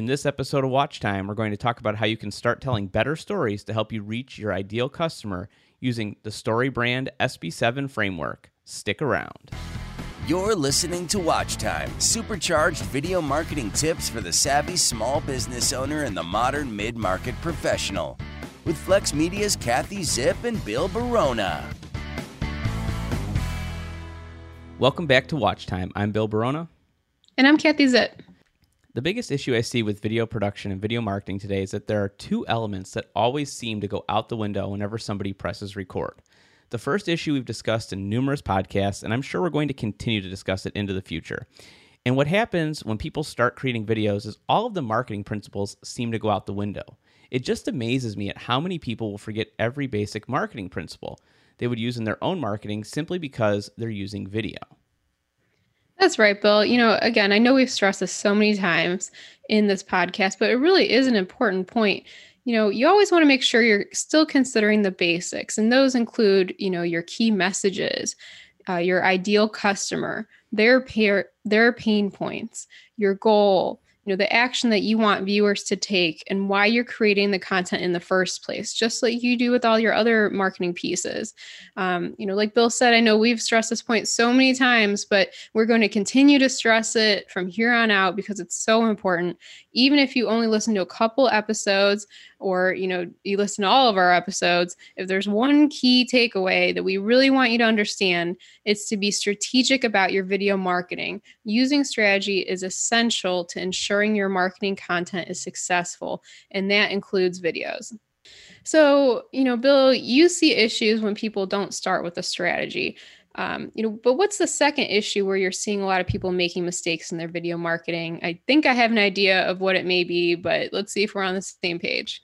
In this episode of Watch Time, we're going to talk about how you can start telling better stories to help you reach your ideal customer using the Story Brand SB7 framework. Stick around. You're listening to Watch Time, supercharged video marketing tips for the savvy small business owner and the modern mid market professional. With Flex Media's Kathy Zip and Bill Barona. Welcome back to Watch Time. I'm Bill Barona. And I'm Kathy Zip. The biggest issue I see with video production and video marketing today is that there are two elements that always seem to go out the window whenever somebody presses record. The first issue we've discussed in numerous podcasts, and I'm sure we're going to continue to discuss it into the future. And what happens when people start creating videos is all of the marketing principles seem to go out the window. It just amazes me at how many people will forget every basic marketing principle they would use in their own marketing simply because they're using video. That's right, Bill. You know, again, I know we've stressed this so many times in this podcast, but it really is an important point. You know, you always want to make sure you're still considering the basics, and those include, you know, your key messages, uh, your ideal customer, their pair, their pain points, your goal, you know the action that you want viewers to take and why you're creating the content in the first place just like you do with all your other marketing pieces. Um, you know like bill said i know we've stressed this point so many times but we're going to continue to stress it from here on out because it's so important. Even if you only listen to a couple episodes or you know you listen to all of our episodes if there's one key takeaway that we really want you to understand it's to be strategic about your video marketing. Using strategy is essential to ensuring your marketing content is successful and that includes videos. So you know bill you see issues when people don't start with a strategy. Um, you know but what's the second issue where you're seeing a lot of people making mistakes in their video marketing? I think i have an idea of what it may be but let's see if we're on the same page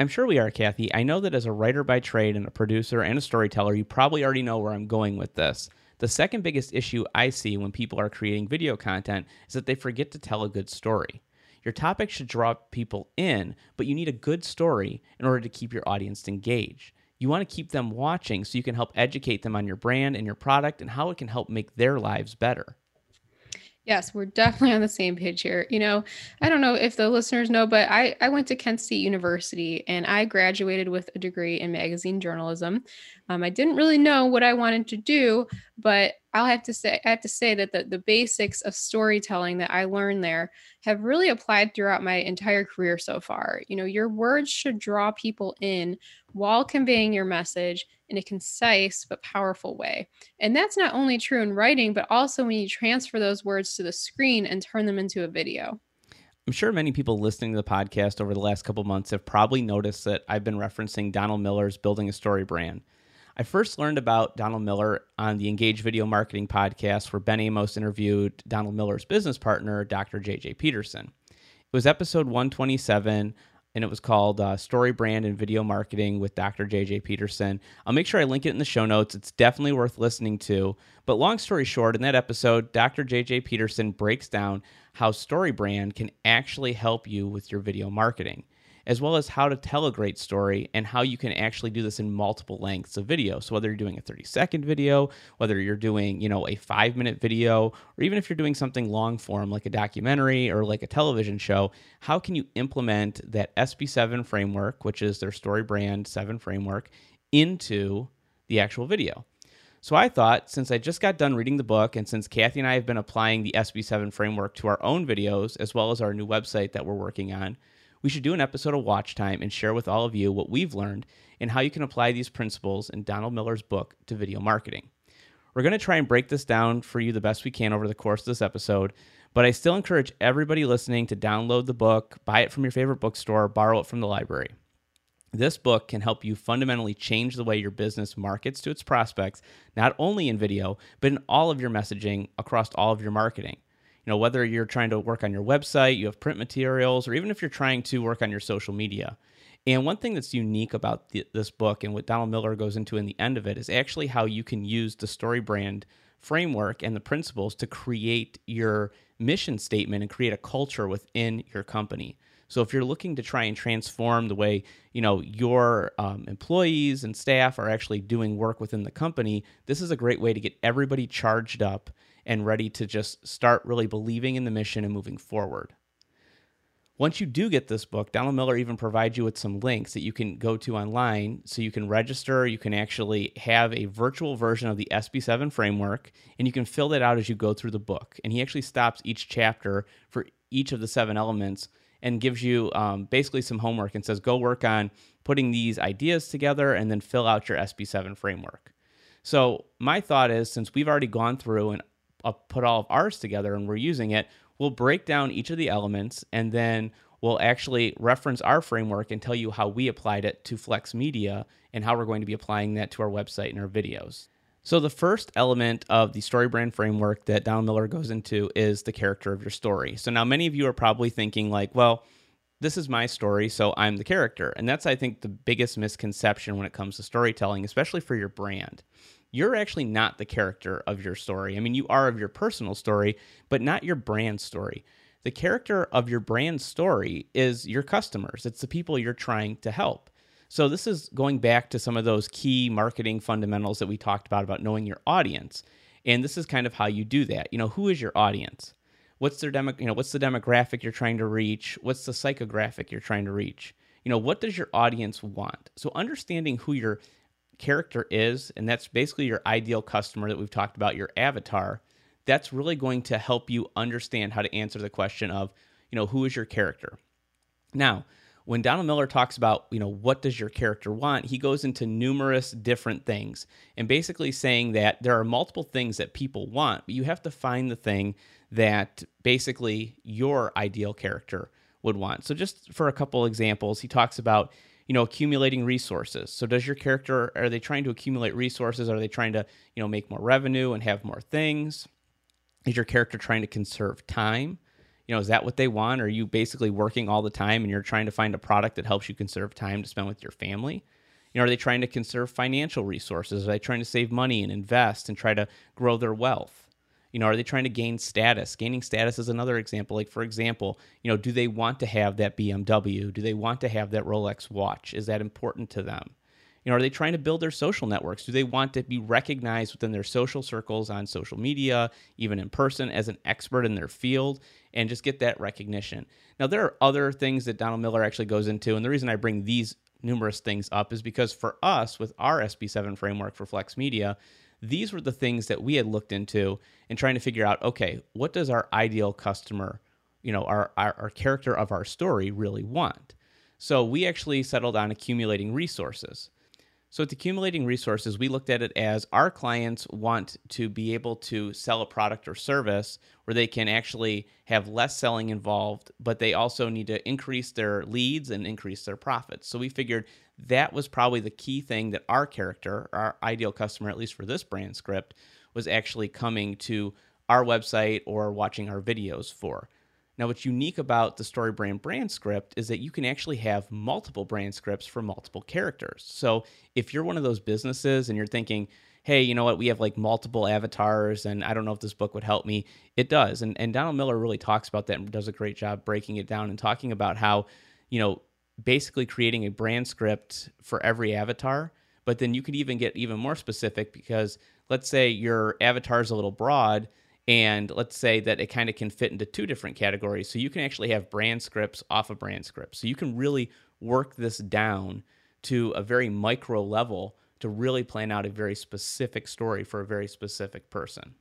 I'm sure we are, Kathy. I know that as a writer by trade and a producer and a storyteller, you probably already know where I'm going with this. The second biggest issue I see when people are creating video content is that they forget to tell a good story. Your topic should draw people in, but you need a good story in order to keep your audience engaged. You want to keep them watching so you can help educate them on your brand and your product and how it can help make their lives better. Yes, we're definitely on the same page here. You know, I don't know if the listeners know, but I, I went to Kent State University and I graduated with a degree in magazine journalism. Um, I didn't really know what I wanted to do, but I'll have to say I have to say that the, the basics of storytelling that I learned there have really applied throughout my entire career so far. You know, your words should draw people in while conveying your message in a concise but powerful way. And that's not only true in writing, but also when you transfer those words to the screen and turn them into a video. I'm sure many people listening to the podcast over the last couple months have probably noticed that I've been referencing Donald Miller's Building a Story brand. I first learned about Donald Miller on the Engage Video Marketing podcast, where Ben Amos interviewed Donald Miller's business partner, Dr. JJ Peterson. It was episode 127, and it was called uh, Story Brand and Video Marketing with Dr. JJ Peterson. I'll make sure I link it in the show notes. It's definitely worth listening to. But long story short, in that episode, Dr. JJ Peterson breaks down how Story Brand can actually help you with your video marketing as well as how to tell a great story and how you can actually do this in multiple lengths of video. So whether you're doing a 30 second video, whether you're doing, you know, a 5 minute video, or even if you're doing something long form like a documentary or like a television show, how can you implement that SB7 framework, which is their story brand 7 framework into the actual video? So I thought, since I just got done reading the book, and since Kathy and I have been applying the SB7 framework to our own videos, as well as our new website that we're working on, we should do an episode of Watch Time and share with all of you what we've learned and how you can apply these principles in Donald Miller's book to video marketing. We're going to try and break this down for you the best we can over the course of this episode, but I still encourage everybody listening to download the book, buy it from your favorite bookstore, borrow it from the library. This book can help you fundamentally change the way your business markets to its prospects, not only in video, but in all of your messaging across all of your marketing you know whether you're trying to work on your website you have print materials or even if you're trying to work on your social media. And one thing that's unique about this book and what donald miller goes into in the end of it is actually how you can use the story brand framework and the principles to create your mission statement and create a culture within your company. So if you're looking to try and transform the way you know your um, employees and staff are actually doing work within the company this is a great way to get everybody charged up and ready to just start really believing in the mission and moving forward. Once you do get this book, Donald Miller even provides you with some links that you can go to online so you can register. You can actually have a virtual version of the SB7 framework, and you can fill that out as you go through the book. And he actually stops each chapter for each of the seven elements and gives you um, basically some homework and says, go work on putting these ideas together and then fill out your SB7 framework. So, my thought is since we've already gone through and uh, put all of ours together and we're using it, we'll break down each of the elements and then we'll actually reference our framework and tell you how we applied it to Flex Media and how we're going to be applying that to our website and our videos. So, the first element of the story brand framework that Donald Miller goes into is the character of your story. So, now many of you are probably thinking, like, well, this is my story, so I'm the character. And that's, I think, the biggest misconception when it comes to storytelling, especially for your brand you're actually not the character of your story. I mean, you are of your personal story, but not your brand story. The character of your brand story is your customers, it's the people you're trying to help. So, this is going back to some of those key marketing fundamentals that we talked about, about knowing your audience. And this is kind of how you do that. You know, who is your audience? What's their demo, you know, what's the demographic you're trying to reach? What's the psychographic you're trying to reach? You know, what does your audience want? So understanding who your character is, and that's basically your ideal customer that we've talked about, your avatar, that's really going to help you understand how to answer the question of, you know, who is your character? Now, when Donald Miller talks about, you know, what does your character want, he goes into numerous different things and basically saying that there are multiple things that people want, but you have to find the thing that basically your ideal character would want. So just for a couple examples, he talks about you know accumulating resources. So does your character are they trying to accumulate resources? Are they trying to you know make more revenue and have more things? Is your character trying to conserve time? You know is that what they want? Are you basically working all the time and you're trying to find a product that helps you conserve time to spend with your family? You know are they trying to conserve financial resources? Are they trying to save money and invest and try to grow their wealth you know, are they trying to gain status? Gaining status is another example. Like, for example, you know, do they want to have that BMW? Do they want to have that Rolex watch? Is that important to them? You know, are they trying to build their social networks? Do they want to be recognized within their social circles on social media, even in person, as an expert in their field, and just get that recognition? Now, there are other things that Donald Miller actually goes into, and the reason I bring these numerous things up is because for us, with our SB7 framework for Flex Media, these were the things that we had looked into and trying to figure out okay what does our ideal customer you know our, our, our character of our story really want? So we actually settled on accumulating resources so with accumulating resources we looked at it as our clients want to be able to sell a product or service where they can actually have less selling involved but they also need to increase their leads and increase their profits so we figured that was probably the key thing that our character, our ideal customer, at least for this brand script, was actually coming to our website or watching our videos for. Now, what's unique about the Story Brand brand script is that you can actually have multiple brand scripts for multiple characters. So, if you're one of those businesses and you're thinking, hey, you know what, we have like multiple avatars and I don't know if this book would help me, it does. And, and Donald Miller really talks about that and does a great job breaking it down and talking about how, you know, basically creating a brand script for every avatar. But then you could even get even more specific because let's say your avatar is a little broad and let's say that it kind of can fit into two different categories. So you can actually have brand scripts off of brand scripts. So you can really work this down to a very micro level to really plan out a very specific story for a very specific person.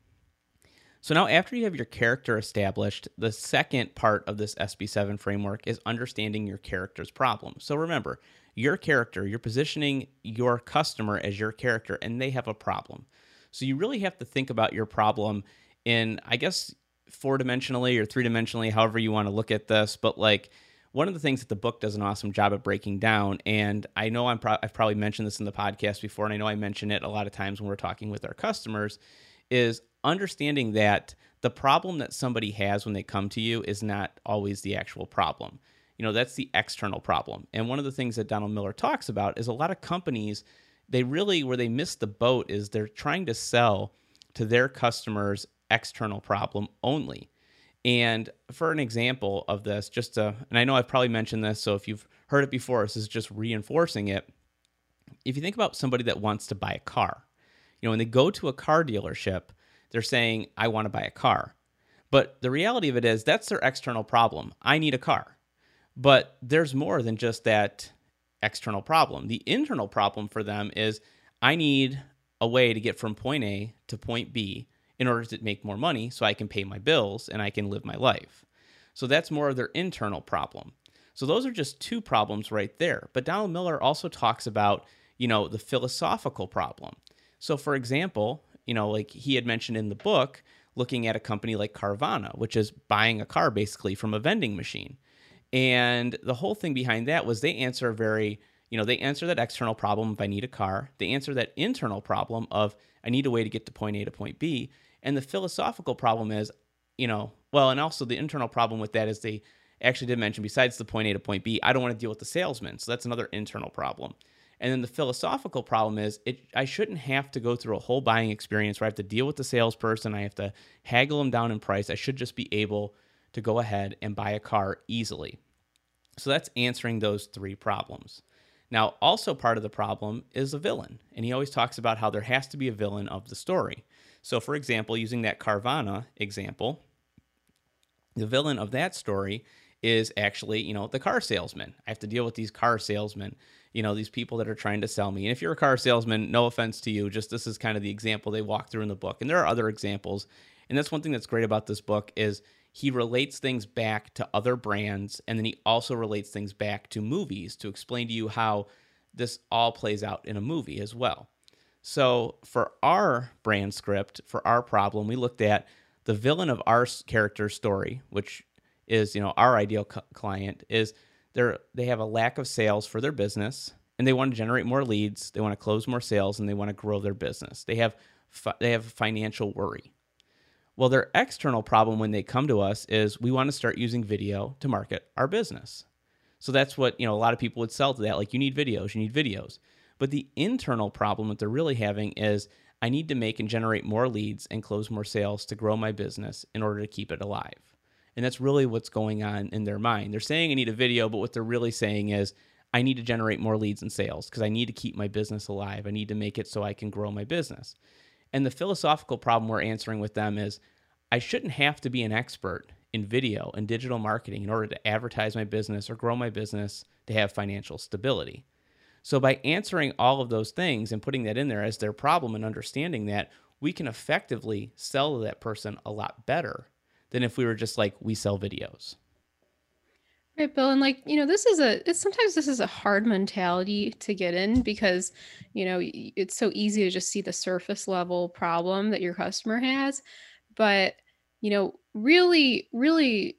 So now, after you have your character established, the second part of this SB7 framework is understanding your character's problem. So remember, your character, you're positioning your customer as your character, and they have a problem. So you really have to think about your problem in, I guess, four dimensionally or three dimensionally, however you want to look at this. But like, one of the things that the book does an awesome job of breaking down, and I know I'm pro- I've probably mentioned this in the podcast before, and I know I mention it a lot of times when we're talking with our customers, is understanding that the problem that somebody has when they come to you is not always the actual problem. You know, that's the external problem. And one of the things that Donald Miller talks about is a lot of companies, they really, where they miss the boat is they're trying to sell to their customers' external problem only. And for an example of this, just to, and I know I've probably mentioned this, so if you've heard it before, this is just reinforcing it. If you think about somebody that wants to buy a car, you know, when they go to a car dealership, they're saying, I want to buy a car. But the reality of it is, that's their external problem. I need a car. But there's more than just that external problem. The internal problem for them is I need a way to get from point A to point B in order to make more money so I can pay my bills and I can live my life. So that's more of their internal problem. So those are just two problems right there. But Donald Miller also talks about, you know, the philosophical problem. So for example, you know, like he had mentioned in the book, looking at a company like Carvana, which is buying a car basically from a vending machine. And the whole thing behind that was they answer a very, you know, they answer that external problem if I need a car. They answer that internal problem of I need a way to get to point A to point B. And the philosophical problem is, you know, well, and also the internal problem with that is they actually did mention besides the point A to point B, I don't want to deal with the salesman. So that's another internal problem. And then the philosophical problem is it I shouldn't have to go through a whole buying experience where I have to deal with the salesperson, I have to haggle them down in price. I should just be able to go ahead and buy a car easily. So that's answering those three problems. Now, also part of the problem is a villain, and he always talks about how there has to be a villain of the story. So, for example, using that Carvana example, the villain of that story is actually, you know, the car salesman. I have to deal with these car salesmen, you know, these people that are trying to sell me. And if you're a car salesman, no offense to you, just this is kind of the example they walk through in the book. And there are other examples. And that's one thing that's great about this book is he relates things back to other brands and then he also relates things back to movies to explain to you how this all plays out in a movie as well. So, for our brand script, for our problem, we looked at the villain of our character story, which is, you know, our ideal cu- client is they're they have a lack of sales for their business and they want to generate more leads, they want to close more sales and they want to grow their business. They have fi- they have financial worry. Well, their external problem when they come to us is we want to start using video to market our business. So that's what, you know, a lot of people would sell to that like you need videos, you need videos. But the internal problem that they're really having is I need to make and generate more leads and close more sales to grow my business in order to keep it alive. And that's really what's going on in their mind. They're saying I need a video, but what they're really saying is I need to generate more leads and sales because I need to keep my business alive. I need to make it so I can grow my business. And the philosophical problem we're answering with them is I shouldn't have to be an expert in video and digital marketing in order to advertise my business or grow my business to have financial stability. So, by answering all of those things and putting that in there as their problem and understanding that, we can effectively sell to that person a lot better than if we were just like, we sell videos. Right, Bill. And like, you know, this is a, it's sometimes this is a hard mentality to get in because, you know, it's so easy to just see the surface level problem that your customer has. But, you know, really, really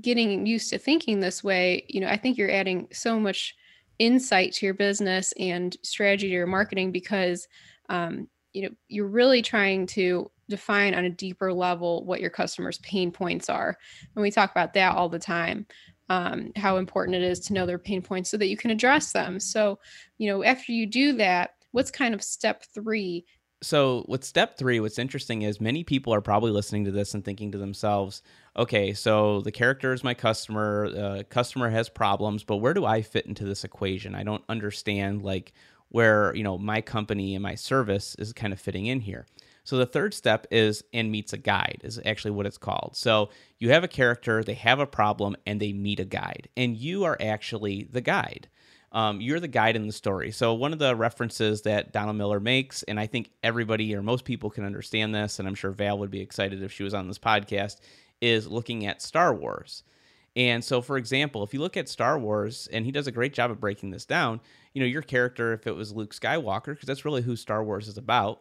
getting used to thinking this way, you know, I think you're adding so much insight to your business and strategy to your marketing because, um, you know, you're really trying to define on a deeper level what your customers' pain points are. And we talk about that all the time um, how important it is to know their pain points so that you can address them. So, you know, after you do that, what's kind of step three? So, with step three, what's interesting is many people are probably listening to this and thinking to themselves, okay, so the character is my customer, uh, customer has problems, but where do I fit into this equation? I don't understand, like, where, you know, my company and my service is kind of fitting in here. So the third step is and meets a guide is actually what it's called. So you have a character, they have a problem, and they meet a guide, and you are actually the guide. Um, you're the guide in the story. So one of the references that Donald Miller makes, and I think everybody or most people can understand this, and I'm sure Val would be excited if she was on this podcast, is looking at Star Wars. And so, for example, if you look at Star Wars, and he does a great job of breaking this down, you know, your character, if it was Luke Skywalker, because that's really who Star Wars is about,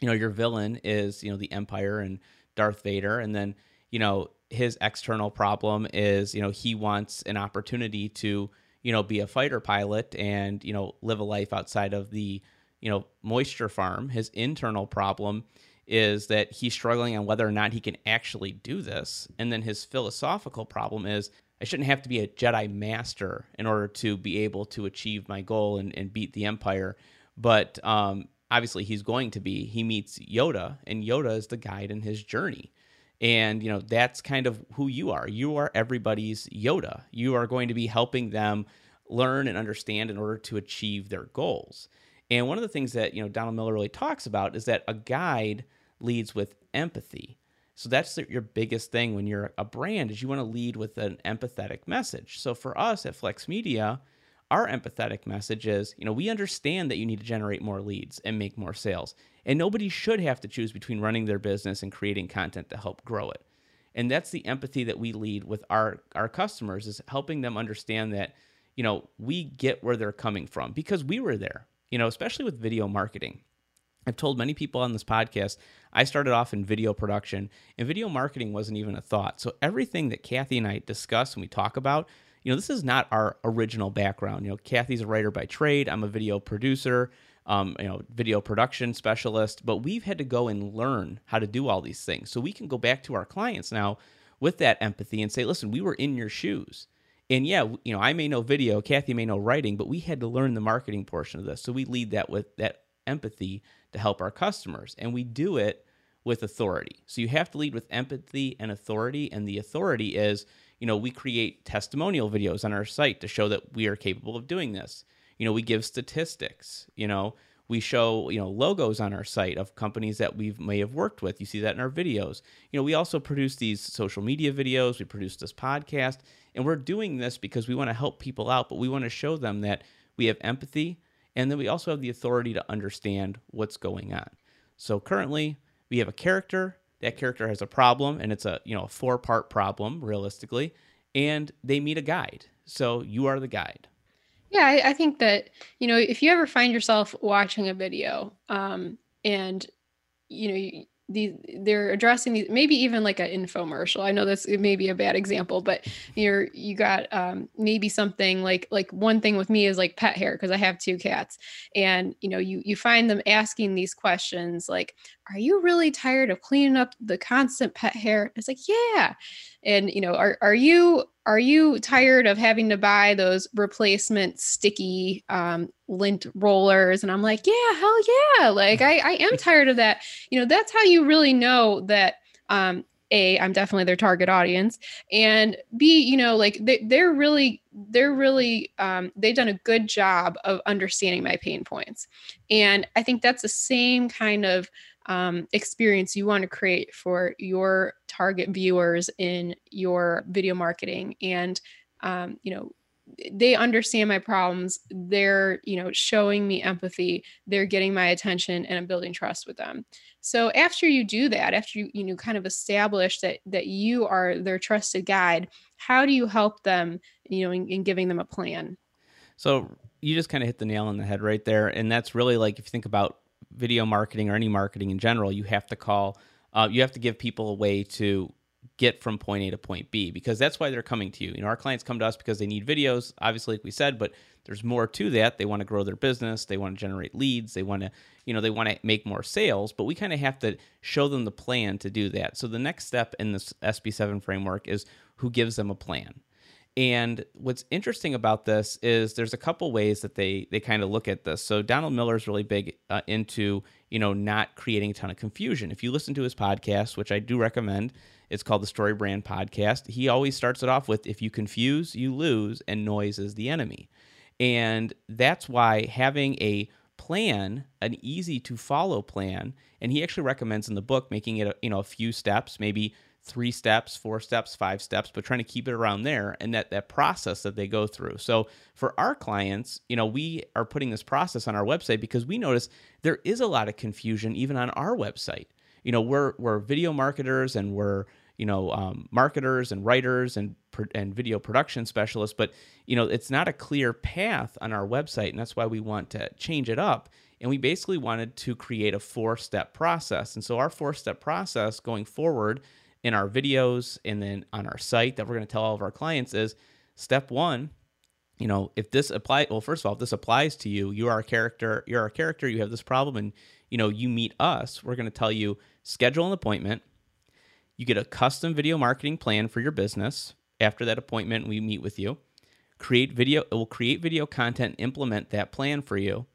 you know your villain is you know the empire and darth vader and then you know his external problem is you know he wants an opportunity to you know be a fighter pilot and you know live a life outside of the you know moisture farm. His internal problem is that he's struggling on whether or not he can actually do this. And then his philosophical problem is i shouldn't have to be a jedi master in order to be able to achieve my goal and, and beat the empire. But um, obviously he's going to be. He meets yoda and yoda is the guide in his journey and you know that's kind of who you are you are everybody's yoda you are going to be helping them learn and understand in order to achieve their goals and one of the things that you know donald miller really talks about is that a guide leads with empathy So that's your biggest thing when you're a brand is you want to lead with an empathetic message. So for us at Flex Media, our empathetic message is, you know, we understand that you need to generate more leads and make more sales. And nobody should have to choose between running their business and creating content to help grow it. And that's the empathy that we lead with our our customers is helping them understand that, you know, we get where they're coming from because we were there. You know, especially with video marketing. I've told many people on this podcast, I started off in video production, and video marketing wasn't even a thought. So everything that Kathy and I discuss and we talk about, you know, this is not our original background. You know, Kathy's a writer by trade. I'm a video producer, um, you know, video production specialist. But we've had to go and learn how to do all these things, so we can go back to our clients now with that empathy and say, listen, we were in your shoes. And yeah, you know, I may know video, Kathy may know writing, but we had to learn the marketing portion of this. So we lead that with that empathy to help our customers. And we do it with authority. So you have to lead with empathy and authority. And the authority is, you know, we create testimonial videos on our site to show that we are capable of doing this. You know, we give statistics, you know, we show, you know, logos on our site of companies that we may have worked with. You see that in our videos. You know, we also produce these social media videos, we produce this podcast, and we're doing this because we want to help people out, but we want to show them that we have empathy, and then we also have the authority to understand what's going on. So currently, we have a character. That character has a problem, and it's a you know a four part problem realistically, and they meet a guide. So you are the guide. Yeah, I, I think that you know if you ever find yourself watching a video, um, and you know these they're addressing these maybe even like an infomercial i know this may be a bad example but you're you got um, maybe something like like one thing with me is like pet hair because i have two cats and you know you you find them asking these questions like are you really tired of cleaning up the constant pet hair? It's like yeah. And you know are, are you are you tired of having to buy those replacement sticky um, lint rollers? And i'm like yeah hell yeah like i, I am tired of that. You know that's how you really know that um, a i'm definitely their target audience and b you know like they, they're really they're really um, they've done a good job of understanding my pain points. And i think that's the same kind of um, experience you want to create for your target viewers in your video marketing and um, you know they understand my problems they're you know showing me empathy they're getting my attention and i'm building trust with them. So after you do that after you you know kind of establish that that you are their trusted guide how do you help them you know in, in giving them a plan? So you just kind of hit the nail on the head right there and that's really like if you think about video marketing or any marketing in general, you have to call, uh, you have to give people a way to get from point A to point B because that's why they're coming to you. You know, our clients come to us because they need videos, obviously, like we said, but there's more to that. They want to grow their business, they want to generate leads, they want to, you know, they want to make more sales, but we kind of have to show them the plan to do that. So the next step in this SB7 framework is who gives them a plan. And what's interesting about this is there's a couple ways that they they kind of look at this. So Donald Miller is really big uh, into you know not creating a ton of confusion. If you listen to his podcast, which I do recommend, it's called the Story Brand Podcast. He always starts it off with if you confuse, you lose, and noise is the enemy. And that's why having a plan, an easy to follow plan, and he actually recommends in the book making it a, you know a few steps, maybe three steps, four steps, five steps, but trying to keep it around there and that that process that they go through. So for our clients, you know, we are putting this process on our website because we notice there is a lot of confusion even on our website. You know, we're we're video marketers and we're you know um, marketers and writers and and video production specialists, but you know it's not a clear path on our website, and that's why we want to change it up. And we basically wanted to create a four step process. And so our four step process going forward in our videos and then on our site that we're going to tell all of our clients is step one you know if this apply well first of all if this applies to you you are a character you're a character you have this problem and you know you meet us we're going to tell you schedule an appointment. You get a custom video marketing plan for your business. After that appointment we meet with you. Create video it will create video content implement that plan for you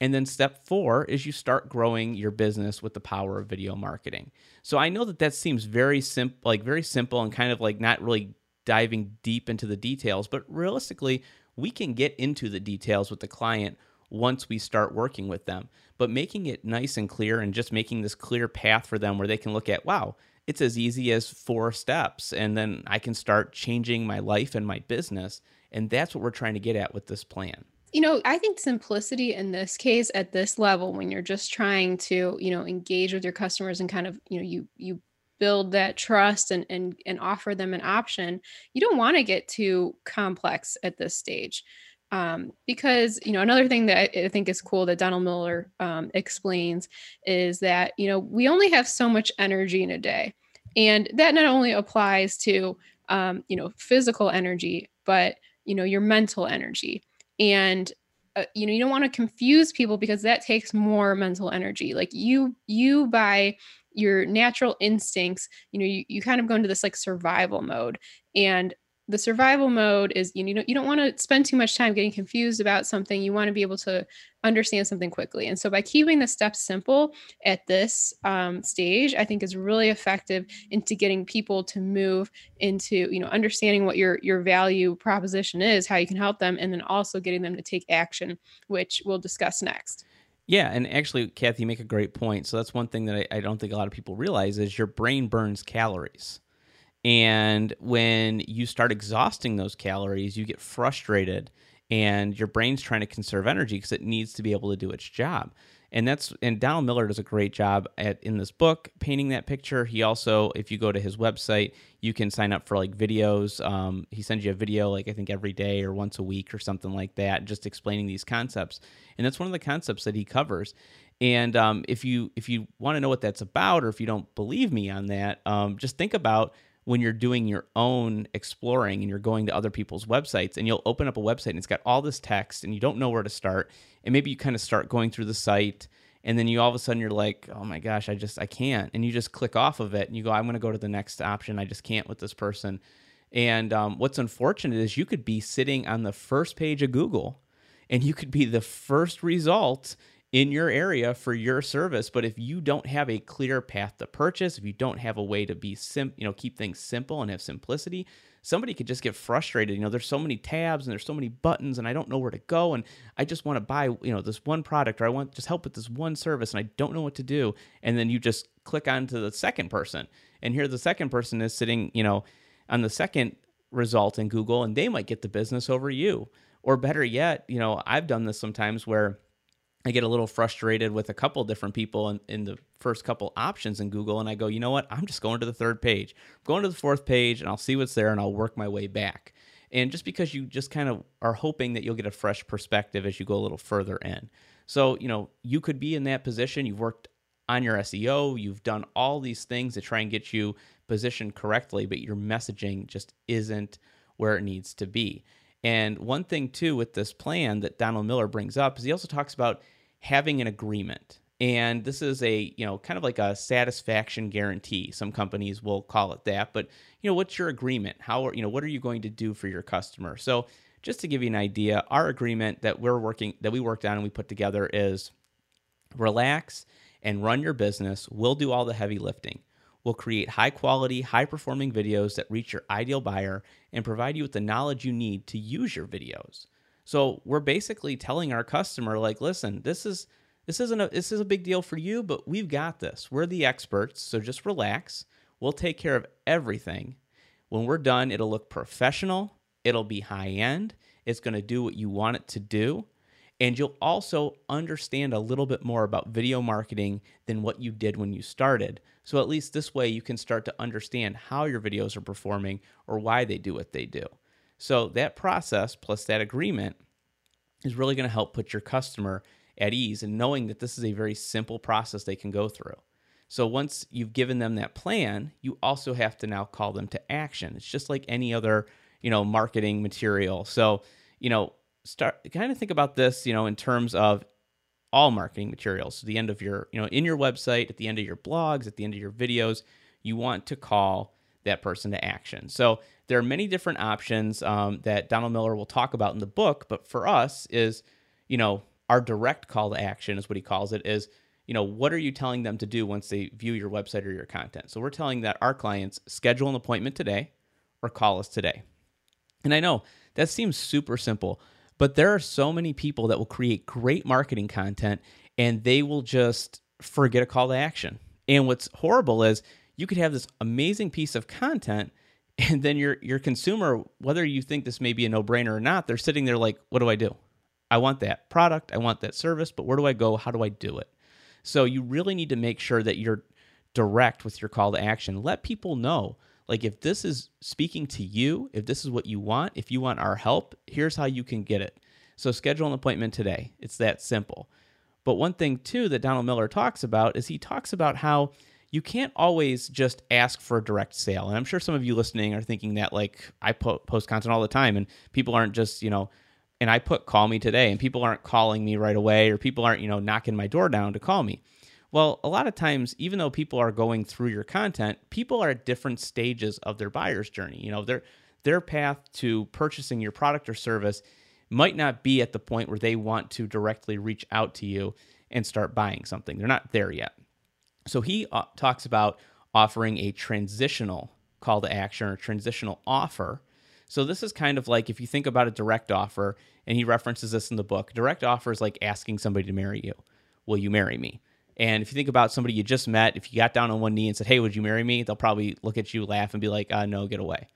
and then step four is you start growing your business with the power of video marketing. So I know that that seems very simple, like very simple and kind of like not really diving deep into the details, but realistically, we can get into the details with the client once we start working with them. But making it nice and clear and just making this clear path for them where they can look at, wow, it's as easy as four steps and then I can start changing my life and my business. And that's what we're trying to get at with this plan. You know, I think simplicity in this case at this level when you're just trying to, you know, engage with your customers and kind of, you know, you you build that trust and and and offer them an option, you don't want to get too complex at this stage. Um, because you know another thing that I, think is cool that Donald Miller um, explains is that you know we only have so much energy in a day, and that not only applies to um, you know physical energy, but you know your mental energy and uh, you know you don't want to confuse people because that takes more mental energy. Like you you by your natural instincts you know you, you kind of go into this like survival mode. And the survival mode is you know you don't want to spend too much time getting confused about something you want to be able to understand something quickly and so by keeping the steps simple at this um, stage i think is really effective into getting people to move into you know understanding what your your value proposition is how you can help them and then also getting them to take action which we'll discuss next yeah, and actually, Kathy, you make a great point. So that's one thing that I, I don't think a lot of people realize is your brain burns calories. And when you start exhausting those calories, you get frustrated and your brain's trying to conserve energy because it needs to be able to do its job. And that's and Donald Miller does a great job at in this book painting that picture. He also, if you go to his website, you can sign up for like videos. Um, he sends you a video like I think every day or once a week or something like that, just explaining these concepts. And that's one of the concepts that he covers. And um, if you if you want to know what that's about, or if you don't believe me on that, um, just think about when you're doing your own exploring and you're going to other people's websites and you'll open up a website and it's got all this text and you don't know where to start and maybe you kind of start going through the site and then you all of a sudden you're like oh my gosh i just i can't and you just click off of it and you go i'm going to go to the next option. I just can't with this person. And um, what's unfortunate is you could be sitting on the first page of google and you could be the first result in your area for your service. But if you don't have a clear path to purchase, if you don't have a way to be sim, you know, keep things simple and have simplicity, somebody could just get frustrated. You know, there's so many tabs and there's so many buttons, and I don't know where to go, and I just want to buy, you know, this one product, or I want just help with this one service, and I don't know what to do. And then you just click on to the second person, and here the second person is sitting, you know, on the second result in Google, and they might get the business over you. Or better yet, you know, I've done this sometimes where I get a little frustrated with a couple different people in, in, the first couple options in Google, and I go, you know what? I'm just going to the third page, I'm going to the fourth page, and I'll see what's there, and I'll work my way back. And just because you just kind of are hoping that you'll get a fresh perspective as you go a little further in. So, you know, you could be in that position. You've worked on your SEO, you've done all these things to try and get you positioned correctly, but your messaging just isn't where it needs to be. And one thing, too, with this plan that Donald Miller brings up is he also talks about having an agreement. And this is a, you know, kind of like a satisfaction guarantee. Some companies will call it that, but you know, what's your agreement? How are, you know, what are you going to do for your customer? So, just to give you an idea, our agreement that we're working that we worked on and we put together is relax and run your business. We'll do all the heavy lifting. We'll create high quality, high performing videos that reach your ideal buyer and provide you with the knowledge you need to use your videos. So we're basically telling our customer, like, listen, this is this isn't a this is a big deal for you, but we've got this. We're the experts, so just relax. We'll take care of everything. When we're done, it'll look professional, it'll be high end, it's going to do what you want it to do. And you'll also understand a little bit more about video marketing than what you did when you started. So, at least this way, you can start to understand how your videos are performing or why they do what they do. So that process plus that agreement is really going to help put your customer at ease and knowing that this is a very simple process they can go through. So once you've given them that plan, you also have to now call them to action. It's just like any other, you know, marketing material. So, you know, start kind of think about this, you know, in terms of all marketing materials. So the end of your, you know, in your website, at the end of your blogs, at the end of your videos, you want to call that person to action. So there are many different options um, that Donald Miller will talk about in the book, but for us is, you know, our direct call to action is what he calls it is, you know, what are you telling them to do once they view your website or your content? So we're telling that our clients schedule an appointment today or call us today. And I know that seems super simple, but there are so many people that will create great marketing content and they will just forget a call to action. And what's horrible is you could have this amazing piece of content and then your your consumer whether you think this may be a no-brainer or not they're sitting there like what do i do? I want that product i want that service but where do i go? How do i do it? So you really need to make sure that you're direct with your call to action. Let people know like if this is speaking to you if this is what you want if you want our help here's how you can get it. So schedule an appointment today. It's that simple. But one thing too that donald miller talks about is he talks about how you can't always just ask for a direct sale. And I'm sure some of you listening are thinking that like I po- post content all the time and people aren't just, you know, and I put call me today and people aren't calling me right away or people aren't, you know, knocking my door down to call me. Well, a lot of times, even though people are going through your content, people are at different stages of their buyer's journey. You know, their their path to purchasing your product or service might not be at the point where they want to directly reach out to you and start buying something. They're not there yet. So he uh, talks about offering a transitional call to action or transitional offer. So this is kind of like if you think about a direct offer, and he references this in the book. Direct offer is like asking somebody to marry you. Will you marry me? And if you think about somebody you just met, if you got down on one knee and said, "Hey, would you marry me?" They'll probably look at you, laugh, and be like, uh, "No, get away."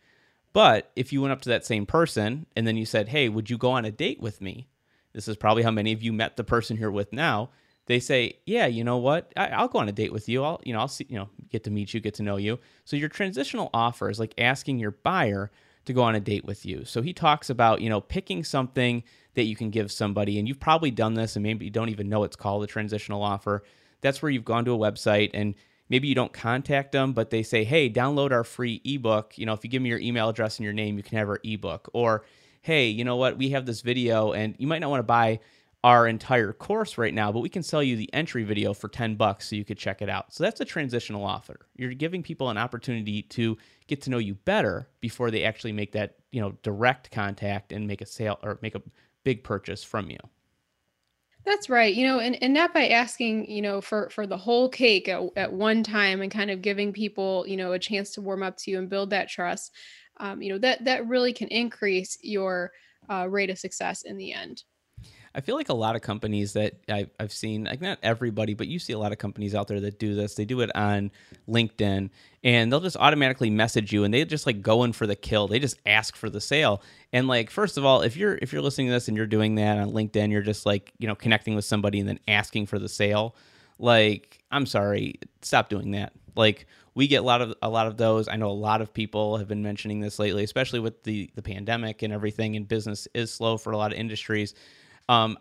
But if you went up to that same person and then you said, "Hey, would you go on a date with me?" This is probably how many of you met the person you're with now they say, yeah, you know what? I, will go on a date with you. I'll, you know, I'll see, you know, get to meet you, get to know you. So your transitional offer is like asking your buyer to go on a date with you. So he talks about, you know, picking something that you can give somebody, and you've probably done this, and maybe you don't even know it's called a transitional offer. That's where you've gone to a website and maybe you don't contact them, but they say, hey, download our free ebook. You know, if you give me your email address and your name, you can have our ebook. Or, hey, you know what? We have this video, and you might not want to buy our entire course right now, but we can sell you the entry video for 10 bucks so you could check it out. So that's a transitional offer. You're giving people an opportunity to get to know you better before they actually make that, you know, direct contact and make a sale or make a big purchase from you. That's right. You know, and, and not by asking, you know, for for the whole cake at, at one time and kind of giving people, you know, a chance to warm up to you and build that trust. Um, you know, that that really can increase your uh, rate of success in the end. I feel like a lot of companies that I've, I've seen, like not everybody, but you see a lot of companies out there that do this. They do it on LinkedIn and they'll just automatically message you and they just like go in for the kill. They just ask for the sale. And like, first of all, if you're if you're listening to this and you're doing that on LinkedIn, you're just like, you know, connecting with somebody and then asking for the sale. Like, I'm sorry, stop doing that. Like we get a lot of a lot of those. I know a lot of people have been mentioning this lately, especially with the the pandemic and everything and business is slow for a lot of industries um,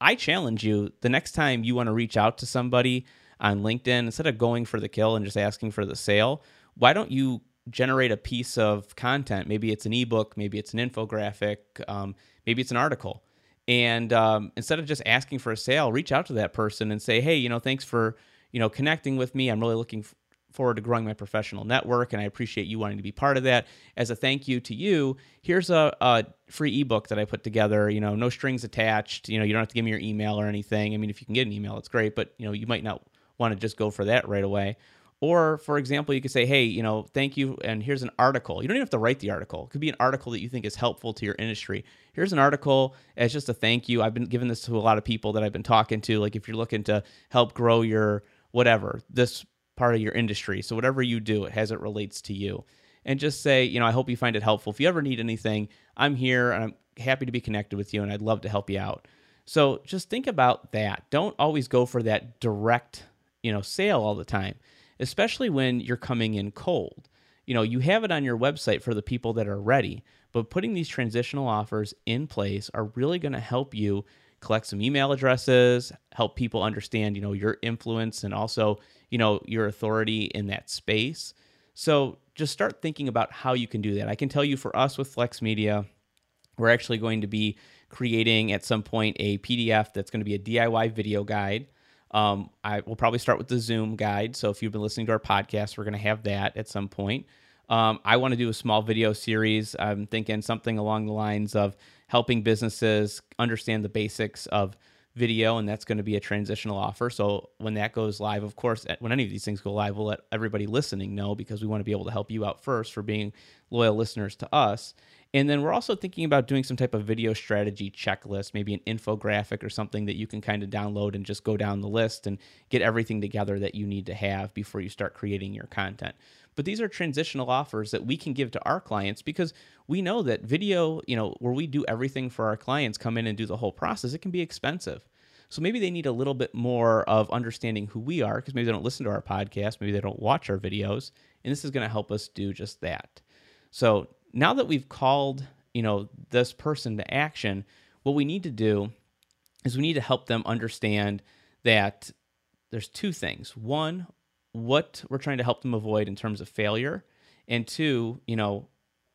I challenge you the next time you want to reach out to somebody on LinkedIn, instead of going for the kill and just asking for the sale, why don't you generate a piece of content? Maybe it's an ebook, maybe it's an infographic, um, maybe it's an article. And um, instead of just asking for a sale, reach out to that person and say, hey, you know, thanks for you know connecting with me. I'm really looking forward to growing my professional network, and I appreciate you wanting to be part of that. As a thank you to you, here's a, a, free ebook that I put together. You know, no strings attached. You know, you don't have to give me your email or anything. I mean, if you can get an email, it's great, but you know, you might not want to just go for that right away. Or, for example, you could say, hey, you know, thank you, and here's an article. You don't even have to write the article. It could be an article that you think is helpful to your industry. Here's an article as just a thank you. I've been giving this to a lot of people that I've been talking to. Like, if you're looking to help grow your whatever, this part of your industry. So whatever you do, it has it relates to you. And just say, you know, I hope you find it helpful. If you ever need anything, I'm here and I'm happy to be connected with you and I'd love to help you out. So just think about that. Don't always go for that direct, you know, sale all the time, especially when you're coming in cold. You know, you have it on your website for the people that are ready, but putting these transitional offers in place are really going to help you collect some email addresses, help people understand, you know, your influence and also, you know, your authority in that space. So just start thinking about how you can do that. I can tell you for us with Flex Media, we're actually going to be creating at some point a PDF that's going to be a DIY video guide. Um, I will probably start with the Zoom guide. So if you've been listening to our podcast, we're going to have that at some point. Um, I want to do a small video series. I'm thinking something along the lines of helping businesses understand the basics of video, and that's going to be a transitional offer. So when that goes live, of course, when any of these things go live, we'll let everybody listening know because we want to be able to help you out first for being loyal listeners to us. And then we're also thinking about doing some type of video strategy checklist, maybe an infographic or something that you can kind of download and just go down the list and get everything together that you need to have before you start creating your content. But these are transitional offers that we can give to our clients because we know that video, you know, where we do everything for our clients, come in and do the whole process, it can be expensive. So maybe they need a little bit more of understanding who we are because maybe they don't listen to our podcast, maybe they don't watch our videos, and this is going to help us do just that. So now that we've called, you know, this person to action, what we need to do is we need to help them understand that there's two things. One, what we're trying to help them avoid in terms of failure, and two, you know,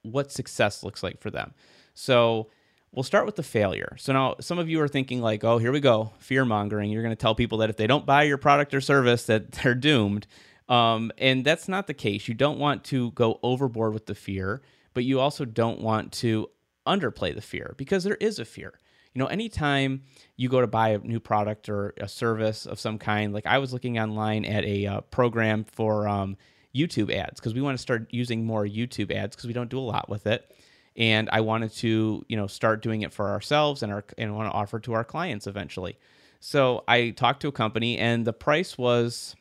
what success looks like for them. So we'll start with the failure. So now some of you are thinking like, "Oh, here we go, fear mongering. You're going to tell people that if they don't buy your product or service that they're doomed." Um, and that's not the case. You don't want to go overboard with the fear but you also don't want to underplay the fear because there is a fear. You know, anytime you go to buy a new product or a service of some kind, like I was looking online at a uh, program for um, YouTube ads because we want to start using more YouTube ads because we don't do a lot with it. And I wanted to, you know, start doing it for ourselves and our and want to offer to our clients eventually. So I talked to a company and the price was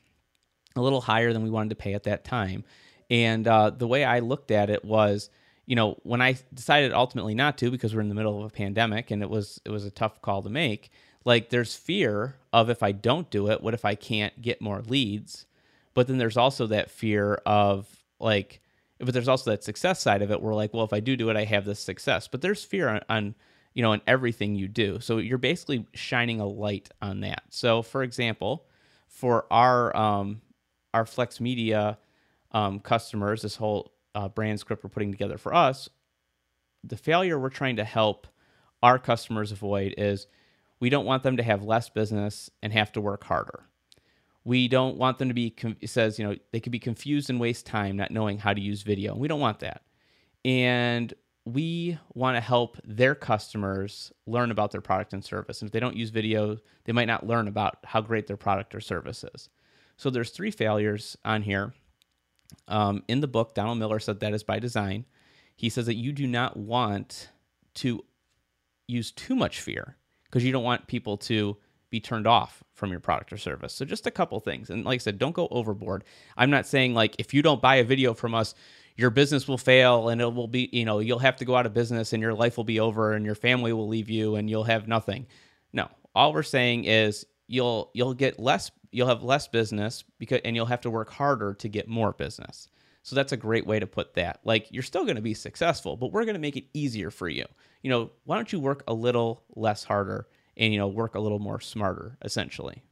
a little higher than we wanted to pay at that time. And uh, the way I looked at it was, you know, when I decided ultimately not to because we're in the middle of a pandemic and it was it was a tough call to make, like there's fear of if I don't do it, what if I can't get more leads? But then there's also that fear of like but there's also that success side of it where like, well, if I do do it, I have this success. But there's fear on, on you know, in everything you do. So you're basically shining a light on that. So for example, for our um our Flex Media um, customers, this whole uh, brand script we're putting together for us, the failure we're trying to help our customers avoid is we don't want them to have less business and have to work harder. We don't want them to be, it says, you know, they could be confused and waste time not knowing how to use video. And We don't want that. And we want to help their customers learn about their product and service. And if they don't use video, they might not learn about how great their product or service is. So there's three failures on here um, in the book, Donald Miller said that is by design. He says that you do not want to use too much fear because you don't want people to be turned off from your product or service. So just a couple things. And like I said, don't go overboard. I'm not saying like if you don't buy a video from us, your business will fail and it will be, you know, you'll have to go out of business and your life will be over and your family will leave you and you'll have nothing. No. All we're saying is you'll you'll get less you'll have less business because and you'll have to work harder to get more business. So that's a great way to put that. Like you're still going to be successful, but we're going to make it easier for you. You know, why don't you work a little less harder and you know work a little more smarter essentially.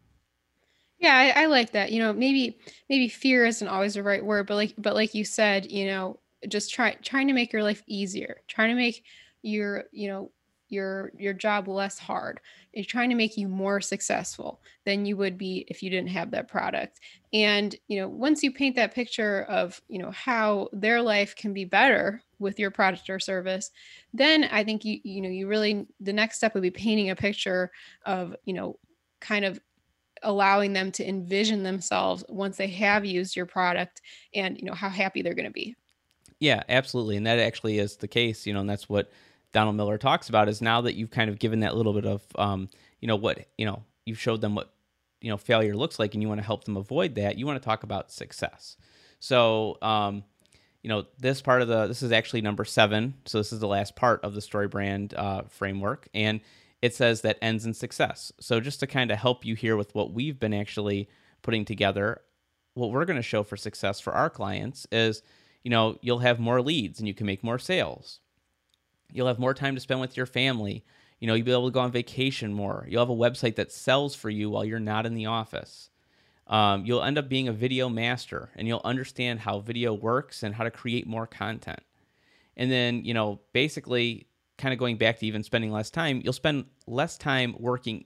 Yeah, I, I like that. You know, maybe maybe fear isn't always the right word, but like but like you said, you know, just try trying to make your life easier, trying to make your you know your your job less hard it's trying to make you more successful than you would be if you didn't have that product. And you know once you paint that picture of you know how their life can be better with your product or service then i think you you know you really the next step would be painting a picture of you know kind of allowing them to envision themselves once they have used your product and you know how happy they're going to be. Yeah absolutely and that actually is the case you know and that's what Donald Miller talks about is now that you've kind of given that little bit of, um, you know, what, you know, you've showed them what, you know, failure looks like and you want to help them avoid that, you want to talk about success. So, um, you know, this part of the, this is actually number seven. So this is the last part of the story brand uh, framework. And it says that ends in success. So just to kind of help you here with what we've been actually putting together, what we're going to show for success for our clients is, you know, you'll have more leads and you can make more sales You'll have more time to spend with your family. You know, you'll be able to go on vacation more. You'll have a website that sells for you while you're not in the office. Um, you'll end up being a video master and you'll understand how video works and how to create more content. And then, you know, basically, kind of going back to even spending less time, you'll spend less time working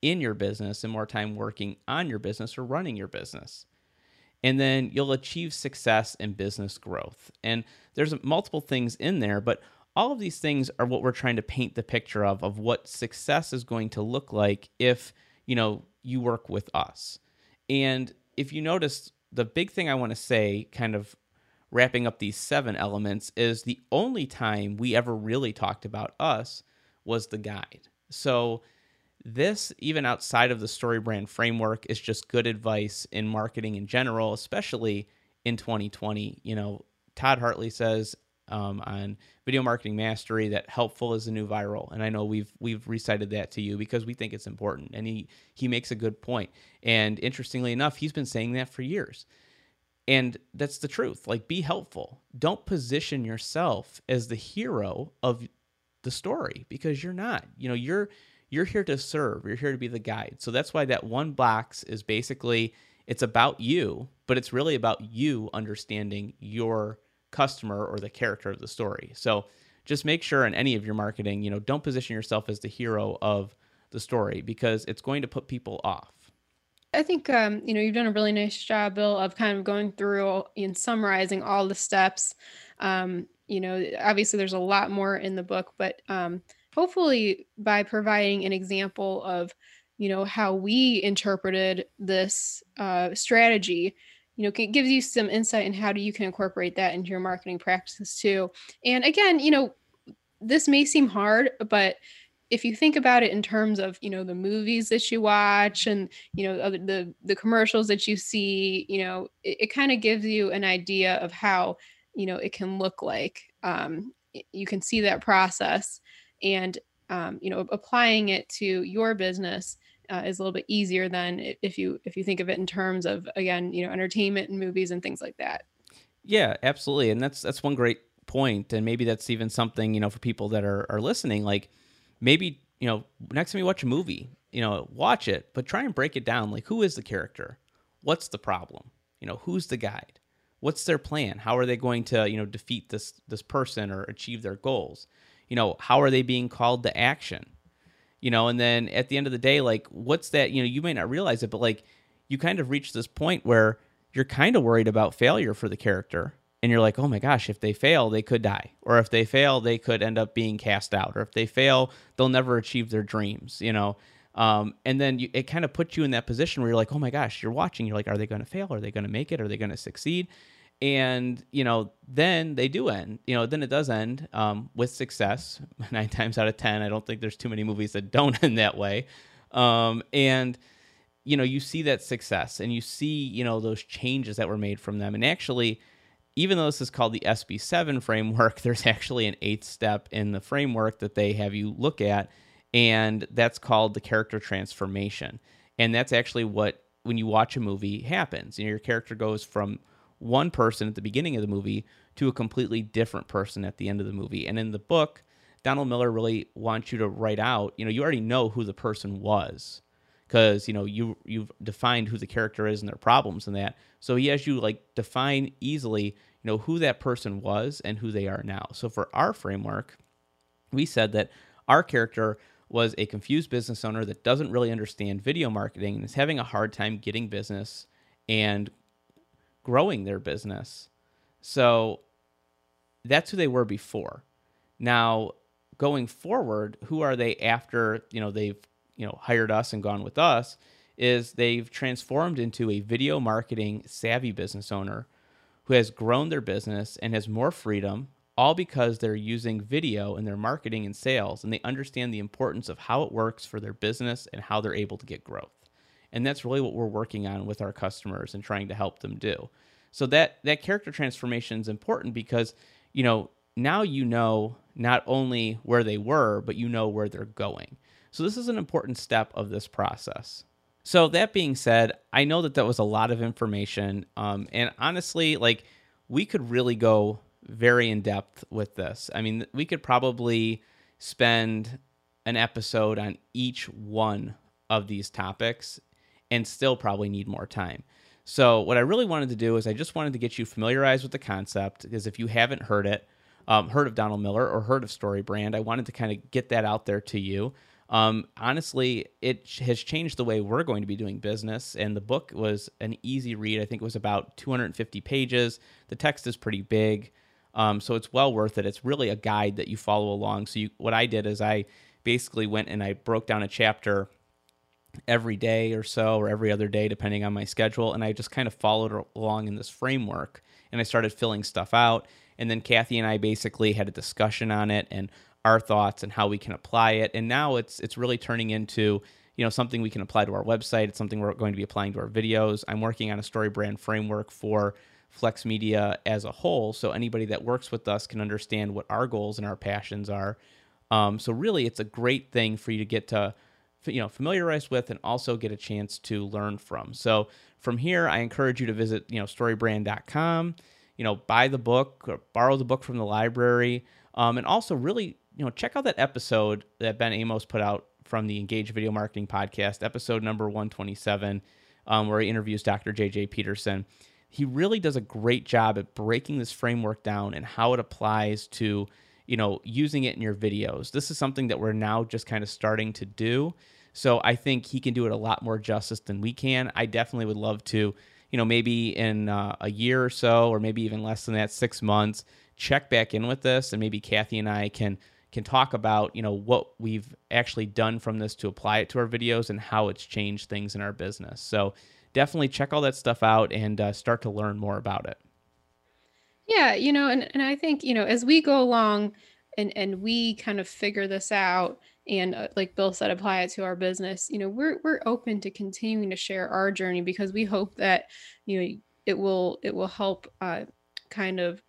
in your business and more time working on your business or running your business. And then you'll achieve success and business growth. And there's multiple things in there, but all of these things are what we're trying to paint the picture of of what success is going to look like if you know you work with us and if you notice the big thing i want to say kind of wrapping up these seven elements is the only time we ever really talked about us was the guide. So this even outside of the story brand framework is just good advice in marketing in general, especially in 2020. You know, Todd Hartley says um, on Video Marketing Mastery that helpful is the new viral, and I know we've we've recited that to you because we think it's important, and he he makes a good point. And interestingly enough, he's been saying that for years. And that's the truth. Like, be helpful. Don't position yourself as the hero of the story because you're not. You know, you're you're here to serve. You're here to be the guide. So that's why that one box is basically it's about you, but it's really about you understanding your customer or the character of the story. So just make sure in any of your marketing, you know, don't position yourself as the hero of the story because it's going to put people off. I think um, you know you've done a really nice job, Bill, of kind of going through and summarizing all the steps. Um, you know, obviously there's a lot more in the book, but um, hopefully by providing an example of you know how we interpreted this uh, strategy you know it gives you some insight in how do you can incorporate that into your marketing practices too. And again you know this may seem hard but if you think about it in terms of you know the movies that you watch and you know the the, commercials that you see you know it, it kind of gives you an idea of how you know it can look like um, you can see that process and um, you know applying it to your business uh, is a little bit easier than if you if you think of it in terms of again you know entertainment and movies and things like that. Yeah absolutely and that's that's one great point and maybe that's even something you know for people that are, are listening like maybe you know next time you watch a movie you know watch it but try and break it down like who is the character? What's the problem? You know who's the guide? What's their plan? How are they going to you know defeat this this person or achieve their goals? You know how are they being called to action you know and then at the end of the day like what's that you know you may not realize it but like you kind of reach this point where you're kind of worried about failure for the character and you're like oh my gosh if they fail they could die. Or if they fail they could end up being cast out. Or if they fail they'll never achieve their dreams you know? Um, and then you, it kind of puts you in that position where you're like oh my gosh you're watching. You're like are they going to fail? Are they going to make it? Are they going to succeed and you know then they do end you know then it does end um, with success. Nine times out of ten i don't think there's too many movies that don't end that way. Um, and you know you see that success and you see you know those changes that were made from them. And actually even though this is called the sb7 framework there's actually an eighth step in the framework that they have you look at and that's called the character transformation. And that's actually what when you watch a movie happens. You know, your character goes from one person at the beginning of the movie to a completely different person at the end of the movie. And in the book, Donald Miller really wants you to write out, you know, you already know who the person was because, you know, you you've defined who the character is and their problems and that. So he has you like define easily, you know, who that person was and who they are now. So for our framework, we said that our character was a confused business owner that doesn't really understand video marketing and is having a hard time getting business and growing their business. So that's who they were before. Now, going forward, who are they after, you know, they've, you know, hired us and gone with us is they've transformed into a video marketing savvy business owner who has grown their business and has more freedom, all because they're using video in their marketing and sales and they understand the importance of how it works for their business and how they're able to get growth and that's really what we're working on with our customers and trying to help them do. So that that character transformation is important because you know now you know not only where they were but you know where they're going. So this is an important step of this process. So that being said i know that that was a lot of information um, and honestly like we could really go very in depth with this. I mean we could probably spend an episode on each one of these topics and still probably need more time. So, what I really wanted to do is I just wanted to get you familiarized with the concept because if you haven't heard it, um, heard of Donald Miller or heard of Story Brand, I wanted to kind of get that out there to you. Um, honestly, it has changed the way we're going to be doing business. And the book was an easy read. I think it was about 250 pages. The text is pretty big, um, so it's well worth it. It's really a guide that you follow along. So, you, what I did is I basically went and I broke down a chapter every day or so or every other day depending on my schedule and i just kind of followed along in this framework and I started filling stuff out. And then Kathy and I basically had a discussion on it and our thoughts and how we can apply it. And now it's it's really turning into you know something we can apply to our website. It's something we're going to be applying to our videos. I'm working on a story brand framework for Flex Media as a whole, so anybody that works with us can understand what our goals and our passions are. Um, so really, it's a great thing for you to get to you know familiarize with and also get a chance to learn from. So from here, I encourage you to visit you know storybrand.com. You know, buy the book or borrow the book from the library, um, and also really you know check out that episode that Ben Amos put out from the Engage Video Marketing Podcast, episode number 127, um, where he interviews Dr. JJ Peterson. He really does a great job at breaking this framework down and how it applies to you know using it in your videos. This is something that we're now just kind of starting to do. So I think he can do it a lot more justice than we can. I definitely would love to, you know, maybe in uh, a year or so, or maybe even less than that, six months, check back in with this, and maybe Kathy and I can can talk about you know what we've actually done from this to apply it to our videos and how it's changed things in our business so definitely check all that stuff out and uh, start to learn more about it yeah you know and, and i think you know as we go along and and we kind of figure this out and uh, like bill said apply it to our business you know we're we're open to continuing to share our journey because we hope that you know it will it will help uh, kind of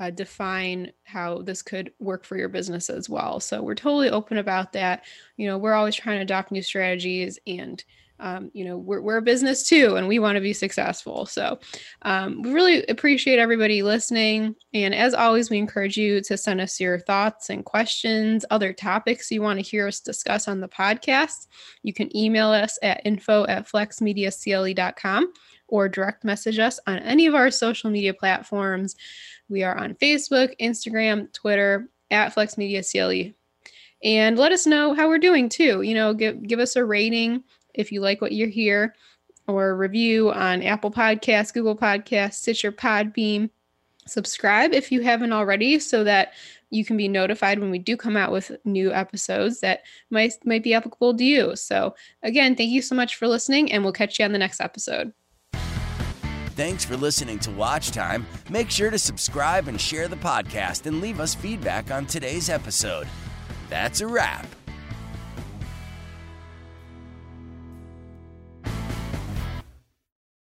uh, define how this could work for your business as well. So we're totally open about that. You know, we're always trying to adopt new strategies and um, you know we're, we're a business too and we want to be successful. So um, we really appreciate everybody listening. And as always we encourage you to send us your thoughts and questions other topics you want to hear us discuss on the podcast. You can email us at info at flexmediacle.com or direct message us on any of our social media platforms. We are on Facebook, Instagram, Twitter at Flex Media CLE. And let us know how we're doing too. You know, give give us a rating if you like what you hear, or review on Apple Podcasts, Google Podcasts, Stitcher, Podbean. Subscribe if you haven't already, so that you can be notified when we do come out with new episodes that might might be applicable to you. So again, thank you so much for listening, and we'll catch you on the next episode. Thanks for listening to Watch Time. Make sure to subscribe and share the podcast and leave us feedback on today's episode. That's a wrap.